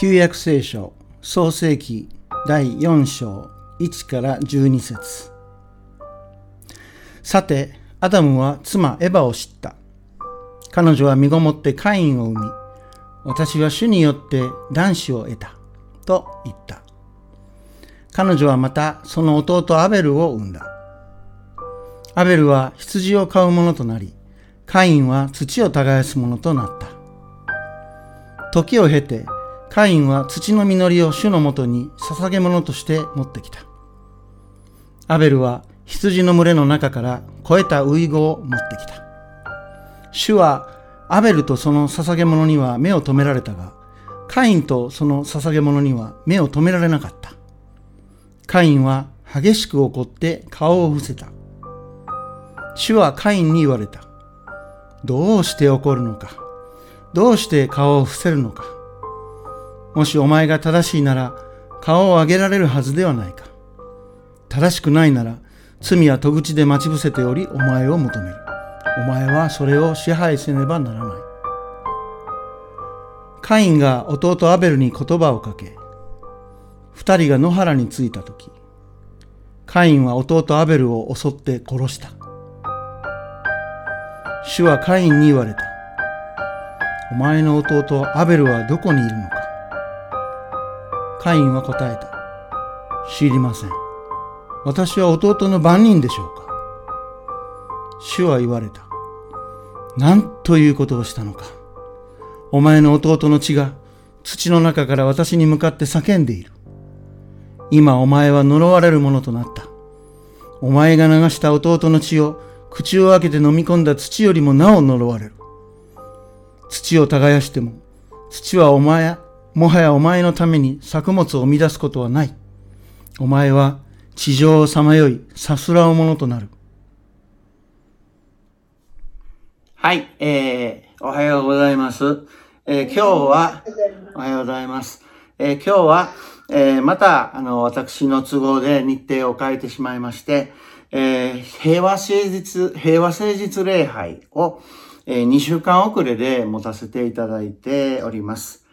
旧約聖書創世記第4章1から12節。さてアダムは妻エバを知った。彼女は身ごもってカインを産み私は主によって男子を得たと言った。彼女はまたその弟アベルを産んだ。アベルは羊を飼う者となりカインは土を耕す者となった。時を経てカインは土の実りを主のもとに捧げ物として持ってきた。アベルは羊の群れの中から肥えたウイゴを持ってきた。主はアベルとその捧げ物には目を留められたが、カインとその捧げ物には目を留められなかった。カインは激しく怒って顔を伏せた。主はカインに言われた。どうして怒るのかどうして顔を伏せるのかもしお前が正しいなら顔を上げられるはずではないか。正しくないなら罪は戸口で待ち伏せておりお前を求める。お前はそれを支配せねばならない。カインが弟アベルに言葉をかけ、二人が野原に着いた時、カインは弟アベルを襲って殺した。主はカインに言われた。お前の弟アベルはどこにいるのかカインは答えた。知りません。私は弟の番人でしょうか主は言われた。何ということをしたのか。お前の弟の血が土の中から私に向かって叫んでいる。今お前は呪われるものとなった。お前が流した弟の血を口を開けて飲み込んだ土よりもなお呪われる。土を耕しても土はお前もはやお前のために作物を生み出すことはない。お前は地上をさまよい、さすらうものとなる。はい、えー、おはようございます。えー、今日は、おはようございます。えー、今日は、えー、また、あの、私の都合で日程を変えてしまいまして、えー、平和誠実、平和誠実礼拝を、えー、2週間遅れで持たせていただいております。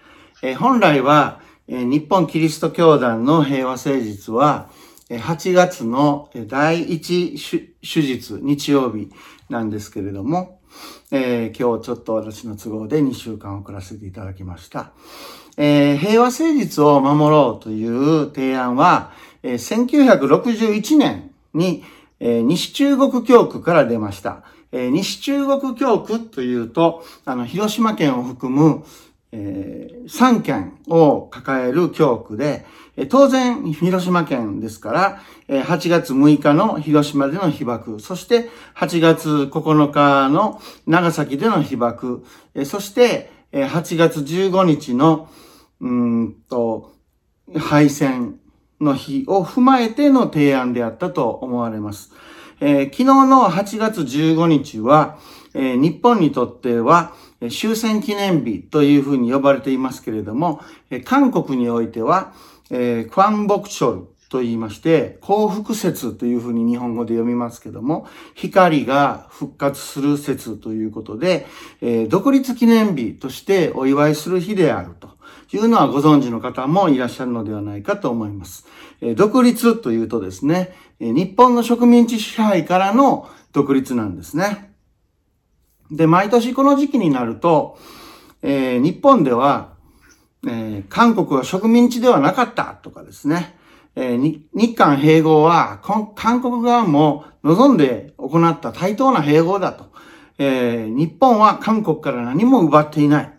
本来は、日本キリスト教団の平和誠実は、8月の第一手術、日曜日なんですけれども、えー、今日ちょっと私の都合で2週間遅らせていただきました。えー、平和誠実を守ろうという提案は、えー、1961年に、西中国教区から出ました。西中国教区というと、あの、広島県を含む、えー、3県を抱える教区で、当然、広島県ですから、8月6日の広島での被爆、そして8月9日の長崎での被爆、そして8月15日の、うんと、敗戦の日を踏まえての提案であったと思われます。えー、昨日の8月15日は、えー、日本にとっては終戦記念日というふうに呼ばれていますけれども、韓国においては、えー、クワンボクチョルと言いまして、幸福説というふうに日本語で読みますけども、光が復活する説ということで、えー、独立記念日としてお祝いする日であるというのはご存知の方もいらっしゃるのではないかと思います。えー、独立というとですね、日本の植民地支配からの独立なんですね。で、毎年この時期になると、えー、日本では、えー、韓国は植民地ではなかったとかですね、えー、日韓併合は韓国側も望んで行った対等な併合だと、えー、日本は韓国から何も奪っていない。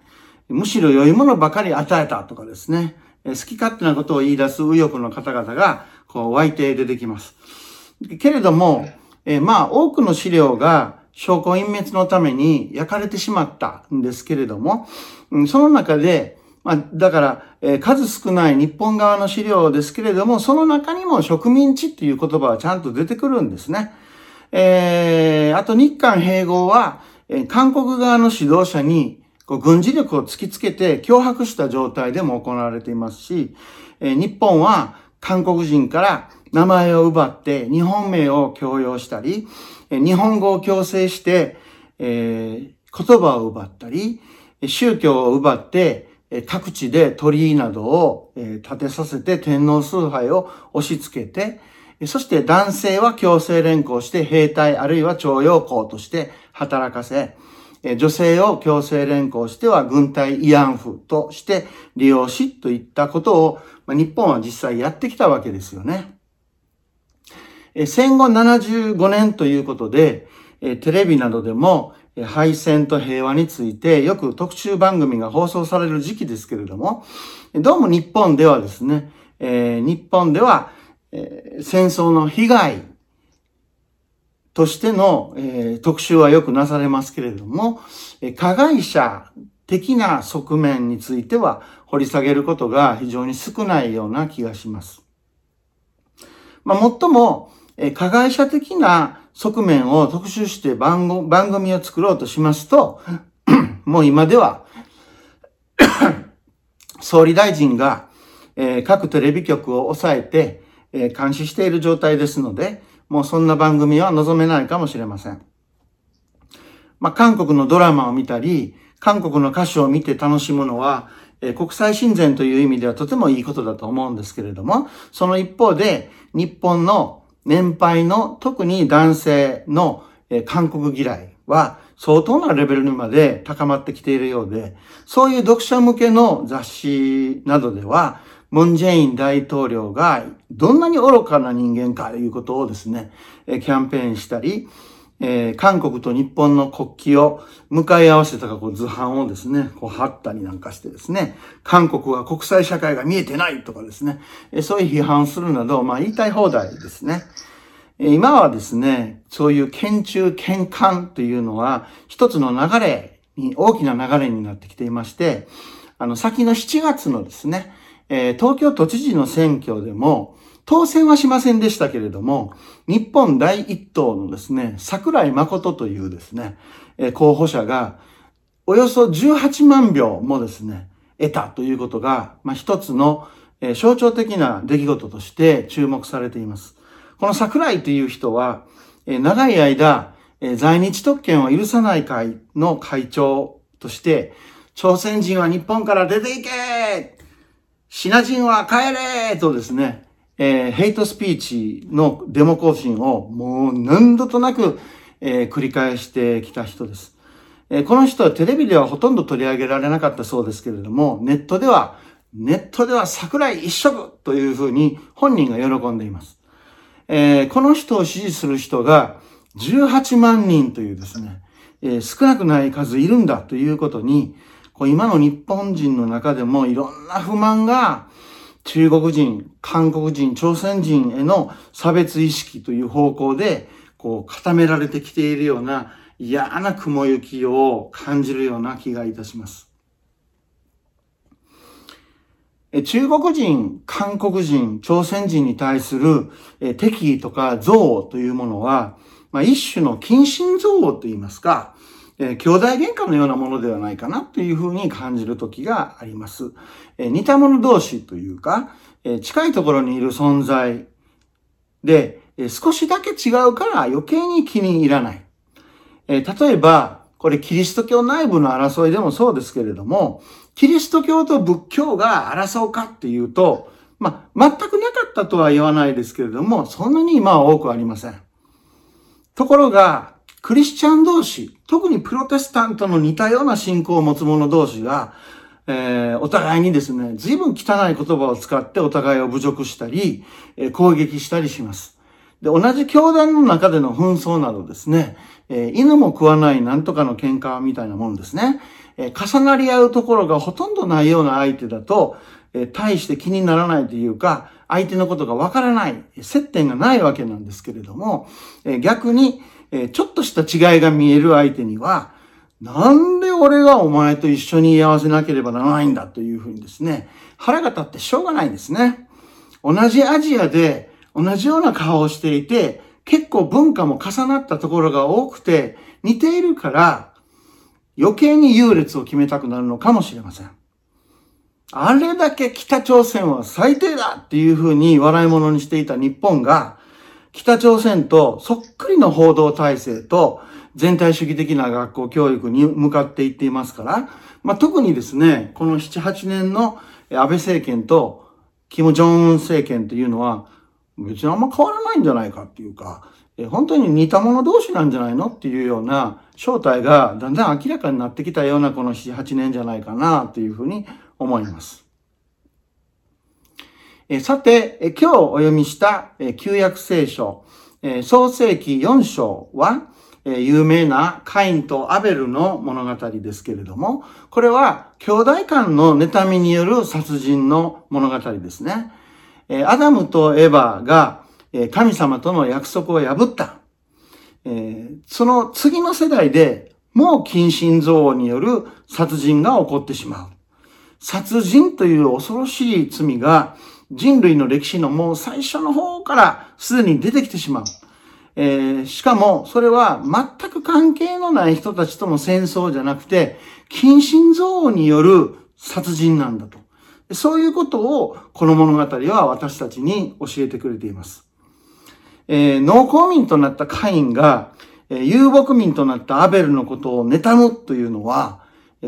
むしろ良いものばかり与えたとかですね、え好き勝手なことを言い出す右翼の方々が、こう湧いて出てきます。けれども、えまあ多くの資料が証拠隠滅のために焼かれてしまったんですけれども、その中で、まあ、だから、えー、数少ない日本側の資料ですけれども、その中にも植民地っていう言葉はちゃんと出てくるんですね。えー、あと日韓併合は、えー、韓国側の指導者にこう軍事力を突きつけて脅迫した状態でも行われていますし、えー、日本は韓国人から名前を奪って日本名を強要したり、日本語を強制して、えー、言葉を奪ったり、宗教を奪って、各地で鳥居などを建てさせて天皇崇拝を押し付けて、そして男性は強制連行して兵隊あるいは徴用工として働かせ、女性を強制連行しては軍隊慰安婦として利用しといったことを、ま日本は実際やってきたわけですよね。戦後75年ということで、テレビなどでも敗戦と平和についてよく特集番組が放送される時期ですけれども、どうも日本ではですね、日本では、戦争の被害としての、えー、特集はよくなされますけれども、え加害者的な側面については掘り下げることが非常に少ないような気がします。まあ、もっとも、え加害者的な側面を特集して番組を作ろうとしますと、もう今では 総理大臣が、えー、各テレビ局を抑えて、えー、監視している状態ですので、もうそんな番組は望めないかもしれません。まあ、韓国のドラマを見たり、韓国の歌手を見て楽しむのは、え、国際親善という意味ではとてもいいことだと思うんですけれども、その一方で、日本の年配の特に男性のえ韓国嫌いは相当なレベルにまで高まってきているようで、そういう読者向けの雑誌などでは、ムン・ジェイン大統領がどんなに愚かな人間かということをですね、キャンペーンしたり、えー、韓国と日本の国旗を向かい合わせたこう図版をですね、こう貼ったりなんかしてですね、韓国は国際社会が見えてないとかですね、えー、そういう批判するなど、まあ言いたい放題ですね。えー、今はですね、そういう県中県間というのは一つの流れに、大きな流れになってきていまして、あの、先の7月のですね、えー、東京都知事の選挙でも、当選はしませんでしたけれども、日本第一党のですね、桜井誠というですね、候補者が、およそ18万票もですね、得たということが、まあ、一つの象徴的な出来事として注目されています。この桜井という人は、長い間、在日特権を許さない会の会長として、朝鮮人は日本から出ていけシナ人は帰れとですね、えー、ヘイトスピーチのデモ行進をもう何度となく、えー、繰り返してきた人です。えー、この人はテレビではほとんど取り上げられなかったそうですけれども、ネットでは、ネットでは桜井一色というふうに本人が喜んでいます。えー、この人を支持する人が18万人というですね、えー、少なくない数いるんだということに、こう今の日本人の中でもいろんな不満が中国人、韓国人、朝鮮人への差別意識という方向で、こう、固められてきているような嫌な雲行きを感じるような気がいたします。中国人、韓国人、朝鮮人に対する敵意とか憎悪というものは、まあ、一種の近親憎悪と言いますか、えー、兄弟喧嘩のようなものではないかなというふうに感じる時があります。えー、似た者同士というか、えー、近いところにいる存在で、え少しだけ違うから余計に気に入らない。え例えば、これキリスト教内部の争いでもそうですけれども、キリスト教と仏教が争うかっていうと、ま、全くなかったとは言わないですけれども、そんなに今は多くありません。ところが、クリスチャン同士、特にプロテスタントの似たような信仰を持つ者同士が、えー、お互いにですね、随分汚い言葉を使ってお互いを侮辱したり、えー、攻撃したりします。で、同じ教団の中での紛争などですね、えー、犬も食わないなんとかの喧嘩みたいなもんですね。え重なり合うところがほとんどないような相手だと、え対して気にならないというか、相手のことがわからない、接点がないわけなんですけれども、え逆に、えちょっとした違いが見える相手には、なんで俺がお前と一緒に居合わせなければならないんだというふうにですね、腹が立ってしょうがないんですね。同じアジアで同じような顔をしていて、結構文化も重なったところが多くて似ているから余計に優劣を決めたくなるのかもしれません。あれだけ北朝鮮は最低だっていうふうに笑い物にしていた日本が北朝鮮とそっくりの報道体制と全体主義的な学校教育に向かっていっていますから、まあ、特にですね、この7、8年の安倍政権と、キム・ジョンウン政権というのは、別にあんま変わらないんじゃないかっていうか、本当に似た者同士なんじゃないのっていうような正体がだんだん明らかになってきたようなこの7、8年じゃないかなというふうに思います。さて、今日お読みした旧約聖書、創世記4章は、有名なカインとアベルの物語ですけれども、これは兄弟間の妬みによる殺人の物語ですね。アダムとエバが神様との約束を破った。その次の世代でもう近親憎悪による殺人が起こってしまう。殺人という恐ろしい罪が人類の歴史のもう最初の方からすでに出てきてしまう。えー、しかも、それは全く関係のない人たちとの戦争じゃなくて、近親憎悪による殺人なんだと。そういうことを、この物語は私たちに教えてくれています。えー、農耕民となったカインが、えー、遊牧民となったアベルのことを妬むというのは、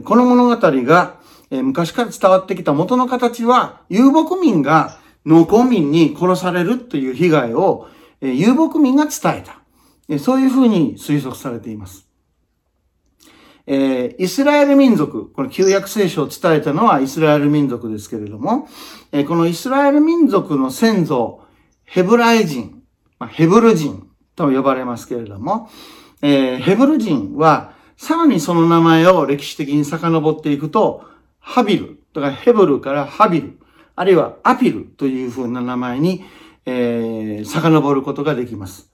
この物語が、えー、昔から伝わってきた元の形は、遊牧民が農耕民に殺されるという被害をえ遊牧民が伝えたえ。そういうふうに推測されています。えー、イスラエル民族、この旧約聖書を伝えたのはイスラエル民族ですけれども、えー、このイスラエル民族の先祖、ヘブライ人、まあ、ヘブル人と呼ばれますけれども、えー、ヘブル人は、さらにその名前を歴史的に遡っていくと、ハビル、だかヘブルからハビル、あるいはアピルというふうな名前にえー、遡ることができます。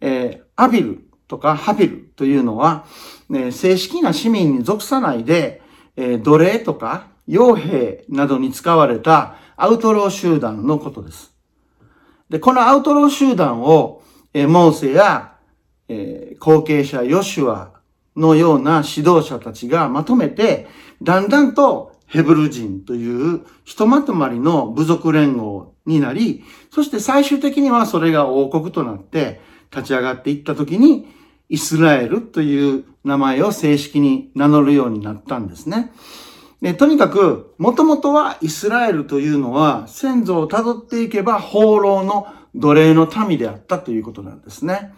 えー、アビルとかハビルというのは、ね、正式な市民に属さないで、えー、奴隷とか傭兵などに使われたアウトロー集団のことです。で、このアウトロー集団を、えー、モーセや、えー、後継者ヨシュアのような指導者たちがまとめて、だんだんとヘブル人というひとまとまりの部族連合になり、そして最終的にはそれが王国となって立ち上がっていった時に、イスラエルという名前を正式に名乗るようになったんですね。でとにかく、もともとはイスラエルというのは先祖をたどっていけば放浪の奴隷の民であったということなんですね。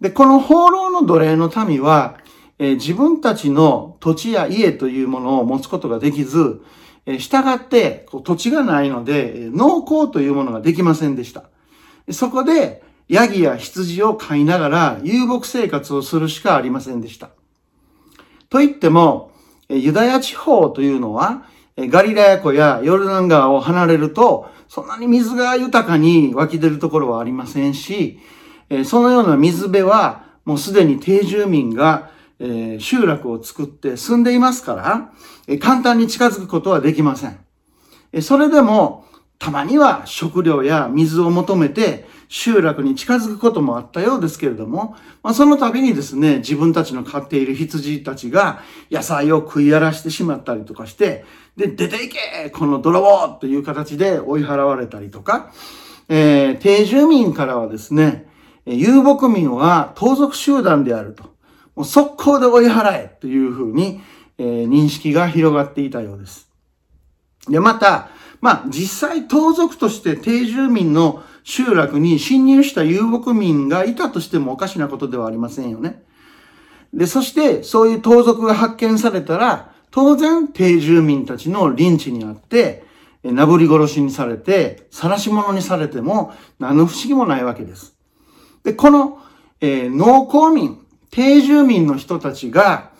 で、この放浪の奴隷の民は、え自分たちの土地や家というものを持つことができず、え従って、土地がないので、農耕というものができませんでした。そこで、ヤギや羊を飼いながら遊牧生活をするしかありませんでした。と言っても、ユダヤ地方というのは、ガリラヤ湖やヨルダン川を離れると、そんなに水が豊かに湧き出るところはありませんし、そのような水辺はもうすでに定住民がえー、集落を作って住んでいますから、えー、簡単に近づくことはできません。えー、それでも、たまには食料や水を求めて集落に近づくこともあったようですけれども、まあ、その度にですね、自分たちの飼っている羊たちが野菜を食い荒らしてしまったりとかして、で、出ていけこの泥棒という形で追い払われたりとか、えー、定住民からはですね、遊牧民は盗賊集団であると。もう速攻で追い払えというふうに、えー、認識が広がっていたようです。で、また、まあ、実際盗賊として定住民の集落に侵入した遊牧民がいたとしてもおかしなことではありませんよね。で、そしてそういう盗賊が発見されたら、当然定住民たちのリンチにあって、なぶり殺しにされて、晒し者にされても何の不思議もないわけです。で、この、えー、農耕民、定住民の人たちが、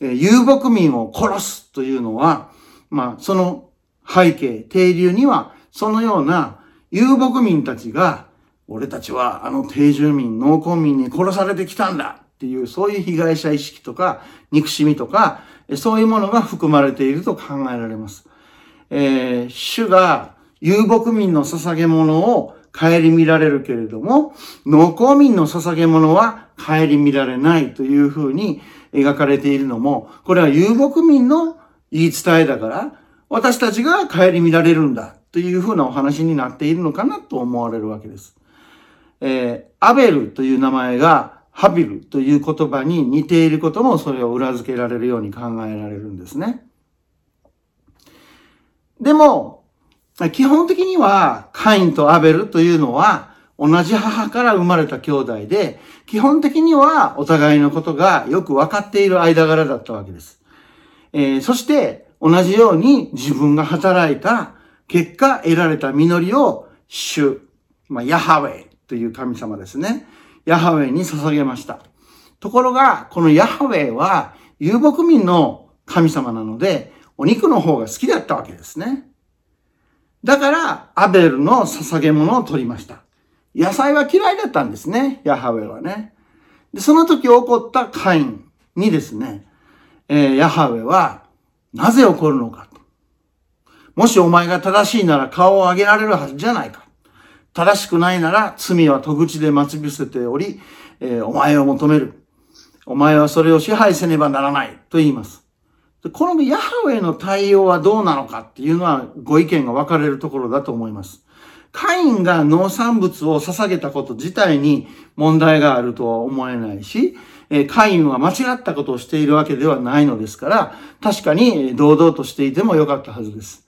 え遊牧民を殺すというのは、まあ、その背景、定流には、そのような遊牧民たちが、俺たちはあの定住民、農耕民に殺されてきたんだっていう、そういう被害者意識とか、憎しみとか、そういうものが含まれていると考えられます。えー、主が遊牧民の捧げ物を顧みられるけれども、農耕民の捧げ物は顧みられないというふうに描かれているのも、これは遊牧民の言い伝えだから、私たちが顧みられるんだというふうなお話になっているのかなと思われるわけです。えー、アベルという名前がハビルという言葉に似ていることもそれを裏付けられるように考えられるんですね。でも、基本的にはカインとアベルというのは同じ母から生まれた兄弟で、基本的にはお互いのことがよく分かっている間柄だったわけです。えー、そして同じように自分が働いた結果得られた実りを主、まあ、ヤハウェイという神様ですね。ヤハウェイに捧げました。ところが、このヤハウェイは遊牧民の神様なので、お肉の方が好きだったわけですね。だから、アベルの捧げ物を取りました。野菜は嫌いだったんですね、ヤハウェはね。で、その時起こったカインにですね、えー、ヤハウェは、なぜ起こるのかと。もしお前が正しいなら顔を上げられるはずじゃないか。正しくないなら罪は戸口で待ち伏せており、えー、お前を求める。お前はそれを支配せねばならないと言います。このヤハウェの対応はどうなのかっていうのはご意見が分かれるところだと思います。カインが農産物を捧げたこと自体に問題があるとは思えないし、カインは間違ったことをしているわけではないのですから、確かに堂々としていてもよかったはずです。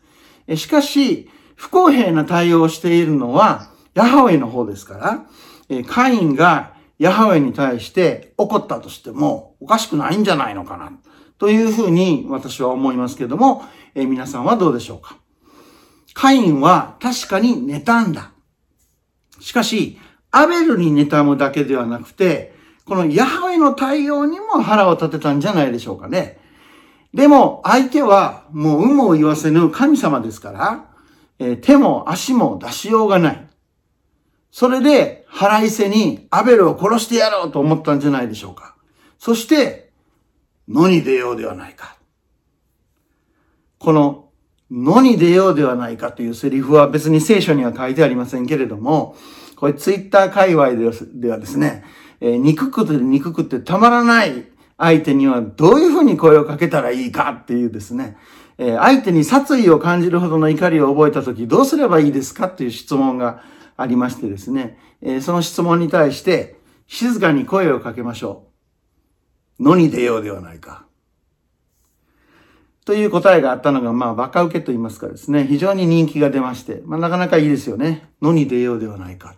しかし、不公平な対応をしているのは、ヤハウェの方ですから、カインがヤハウェに対して怒ったとしてもおかしくないんじゃないのかな。というふうに私は思いますけども、え皆さんはどうでしょうか？カインは確かに妬んだ。しかし、アベルに妬むだけではなくて、このヤハウェの対応にも腹を立てたんじゃないでしょうかね。でも、相手はもう有無を言わせぬ神様ですから、えー、手も足も出しようがない。それで腹いせにアベルを殺してやろうと思ったんじゃないでしょうか。そして、野に出ようではないか。この野に出ようではないかというセリフは別に聖書には書いてありませんけれども、これツイッター界隈ではですね、えー、憎くて憎くてたまらない相手にはどういうふうに声をかけたらいいかっていうですね、えー、相手に殺意を感じるほどの怒りを覚えたときどうすればいいですかっていう質問がありましてですね、えー、その質問に対して静かに声をかけましょう。野に出ようではないか。という答えがあったのが、まあ、バカ受けと言いますかですね、非常に人気が出まして、まあ、なかなかいいですよね。野に出ようではないか。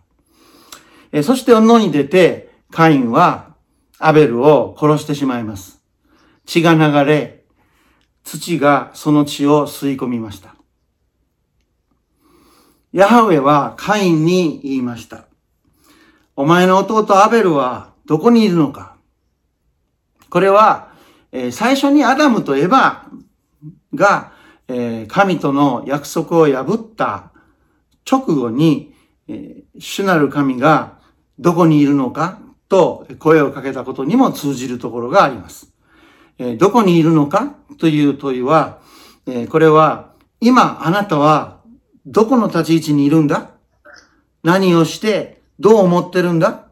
えそして野に出て、カインはアベルを殺してしまいます。血が流れ、土がその血を吸い込みました。ヤハウェはカインに言いました。お前の弟アベルはどこにいるのかこれは、え最初にアダムとエバが、え神との約束を破った直後に、え主なる神がどこにいるのかと声をかけたことにも通じるところがあります。えどこにいるのかという問いは、えこれは今あなたはどこの立ち位置にいるんだ？何をしてどう思ってるんだ？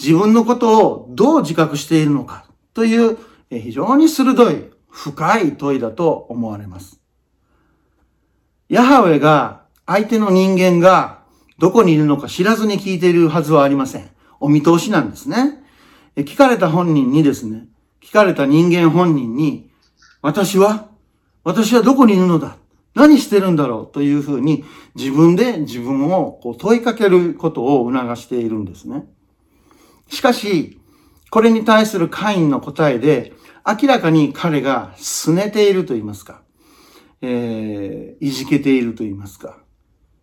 自分のことをどう自覚しているのか？という非常に鋭い深い問いだと思われます。ヤハウェが相手の人間がどこにいるのか知らずに聞いているはずはありません。お見通しなんですね。聞かれた本人にですね、聞かれた人間本人に、私は私はどこにいるのだ？何してるんだろう？というふうに自分で自分をこう問いかけることを促しているんですね。しかし、これに対するカインの答えで、明らかに彼が拗ねていると言いますか、えー、いじけていると言いますか、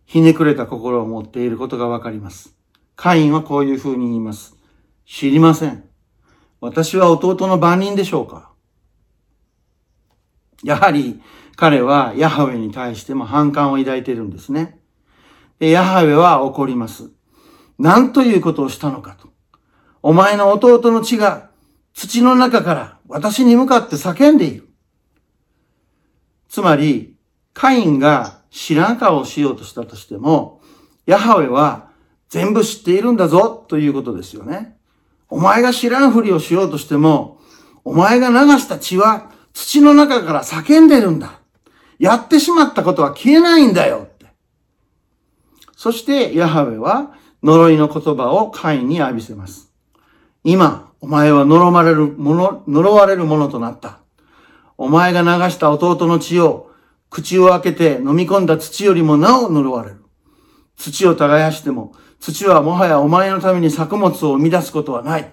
ひねくれた心を持っていることがわかります。カインはこういうふうに言います。知りません。私は弟の番人でしょうかやはり彼はヤハウェに対しても反感を抱いているんですね。でヤハウェは怒ります。何ということをしたのかと。お前の弟の血が土の中から私に向かって叫んでいる。つまり、カインが知らん顔をしようとしたとしても、ヤハウェは全部知っているんだぞということですよね。お前が知らんふりをしようとしても、お前が流した血は土の中から叫んでるんだ。やってしまったことは消えないんだよって。そして、ヤハウェは呪いの言葉をカインに浴びせます。今、お前は呪われるもの、呪われるものとなった。お前が流した弟の血を、口を開けて飲み込んだ土よりもなお呪われる。土を耕しても、土はもはやお前のために作物を生み出すことはない。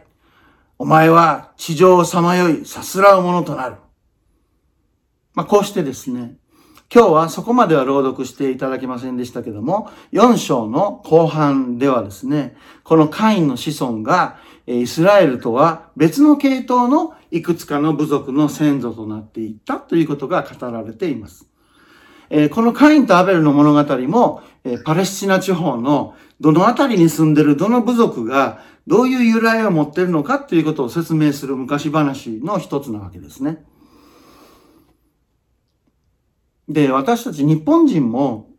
お前は地上をさまよい、さすらうものとなる。まあ、こうしてですね、今日はそこまでは朗読していただけませんでしたけども、4章の後半ではですね、このカインの子孫が、イスラエルとは別の系統のいくつかの部族の先祖となっていったということが語られています。このカインとアベルの物語も、パレスチナ地方のどの辺りに住んでるどの部族がどういう由来を持っているのかということを説明する昔話の一つなわけですね。で、私たち日本人も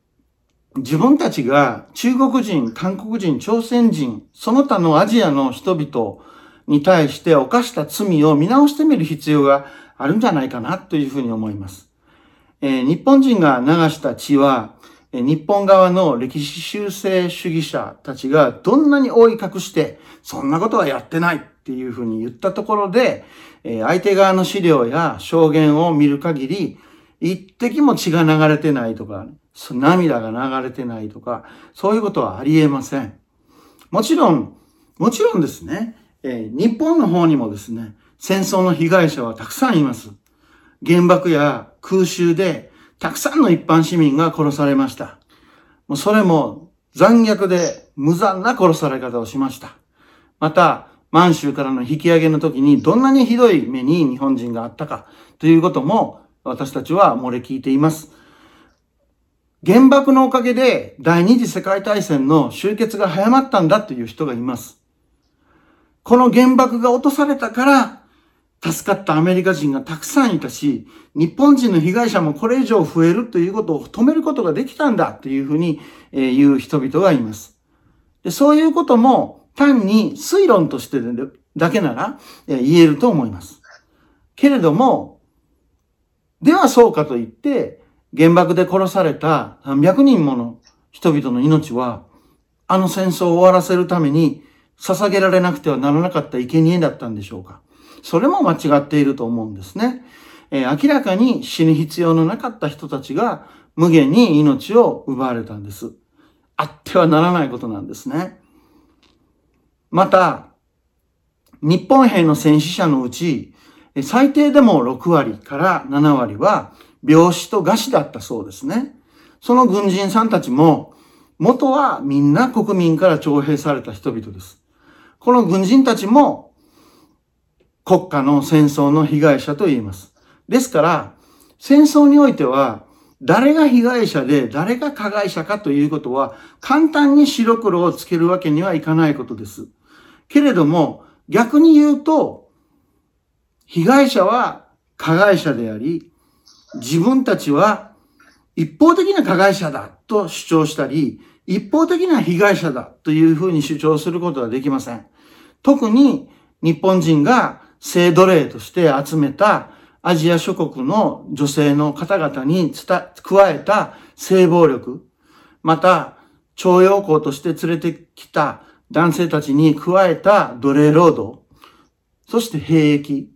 自分たちが中国人、韓国人、朝鮮人、その他のアジアの人々に対して犯した罪を見直してみる必要があるんじゃないかなというふうに思います。えー、日本人が流した血は、えー、日本側の歴史修正主義者たちがどんなに覆い隠して、そんなことはやってないっていうふうに言ったところで、えー、相手側の資料や証言を見る限り、一滴も血が流れてないとか、涙が流れてないとか、そういうことはありえません。もちろん、もちろんですね、えー、日本の方にもですね、戦争の被害者はたくさんいます。原爆や空襲でたくさんの一般市民が殺されました。もうそれも残虐で無残な殺され方をしました。また、満州からの引き上げの時にどんなにひどい目に日本人があったかということも私たちは漏れ聞いています。原爆のおかげで第二次世界大戦の終結が早まったんだという人がいます。この原爆が落とされたから助かったアメリカ人がたくさんいたし、日本人の被害者もこれ以上増えるということを止めることができたんだというふうに言う人々がいます。でそういうことも単に推論としてだけなら言えると思います。けれども、ではそうかと言って、原爆で殺された300人もの人々の命は、あの戦争を終わらせるために捧げられなくてはならなかった生贄だったんでしょうか。それも間違っていると思うんですね。えー、明らかに死ぬ必要のなかった人たちが無限に命を奪われたんです。あってはならないことなんですね。また、日本兵の戦死者のうち、最低でも6割から7割は病死と餓死だったそうですね。その軍人さんたちも、元はみんな国民から徴兵された人々です。この軍人たちも国家の戦争の被害者と言います。ですから、戦争においては、誰が被害者で誰が加害者かということは簡単に白黒をつけるわけにはいかないことです。けれども、逆に言うと、被害者は加害者であり、自分たちは一方的な加害者だと主張したり、一方的な被害者だというふうに主張することはできません。特に日本人が性奴隷として集めたアジア諸国の女性の方々に加えた性暴力、また徴用工として連れてきた男性たちに加えた奴隷労働、そして兵役、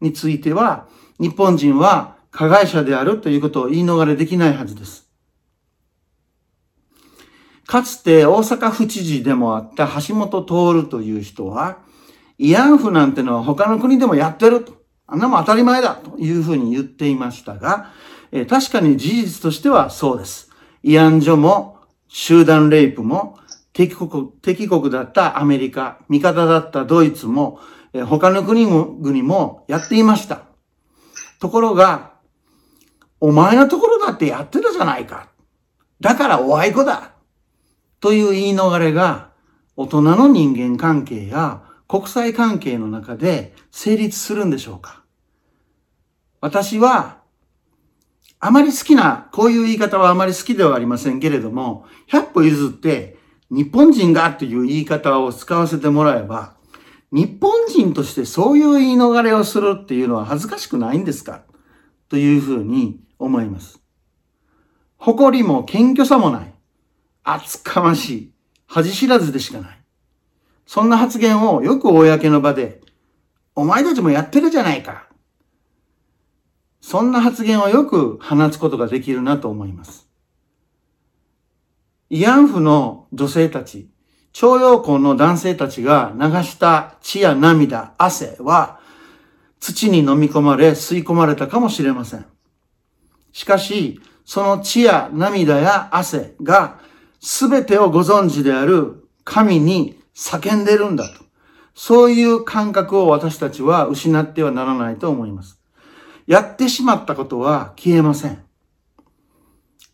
については、日本人は加害者であるということを言い逃れできないはずです。かつて大阪府知事でもあった橋本徹という人は、慰安婦なんてのは他の国でもやってると。あんなも当たり前だというふうに言っていましたが、え、確かに事実としてはそうです。慰安所も集団レイプも敵国、敵国だったアメリカ、味方だったドイツもえ他の国々もやっていました。ところが、お前のところだってやってたじゃないか。だからおあいこだ。という言い逃れが大人の人間関係や国際関係の中で成立するんでしょうか私はあまり好きな、こういう言い方はあまり好きではありませんけれども、100歩譲って日本人がという言い方を使わせてもらえば、日本人としてそういう言い逃れをするっていうのは恥ずかしくないんですか？というふうに思います。誇りも謙虚さもない。厚かましい。恥知らずでしかない。そんな発言をよく公の場で、お前たちもやってるじゃないか。そんな発言をよく放つことができるなと思います。慰安婦の女性たち、徴用工の男性たちが流した血や涙、汗は土に飲み込まれ吸い込まれたかもしれません。しかし、その血や涙や汗が全てをご存知である神に叫んでるんだと。そういう感覚を私たちは失ってはならないと思います。やってしまったことは消えません。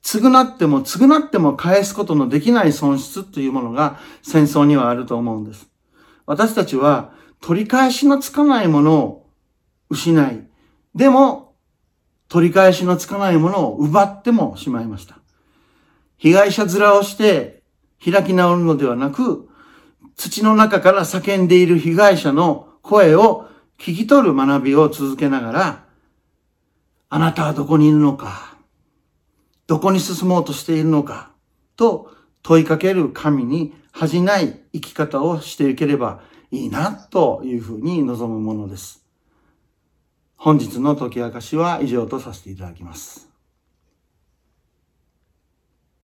償っても償っても返すことのできない損失というものが戦争にはあると思うんです。私たちは取り返しのつかないものを失い、でも取り返しのつかないものを奪ってもしまいました。被害者面をして開き直るのではなく、土の中から叫んでいる被害者の声を聞き取る学びを続けながら、あなたはどこにいるのか、どこに進もうとしているのか、と問いかける神に恥じない生き方をしていければいいな、というふうに望むものです。本日の解き明かしは以上とさせていただきます。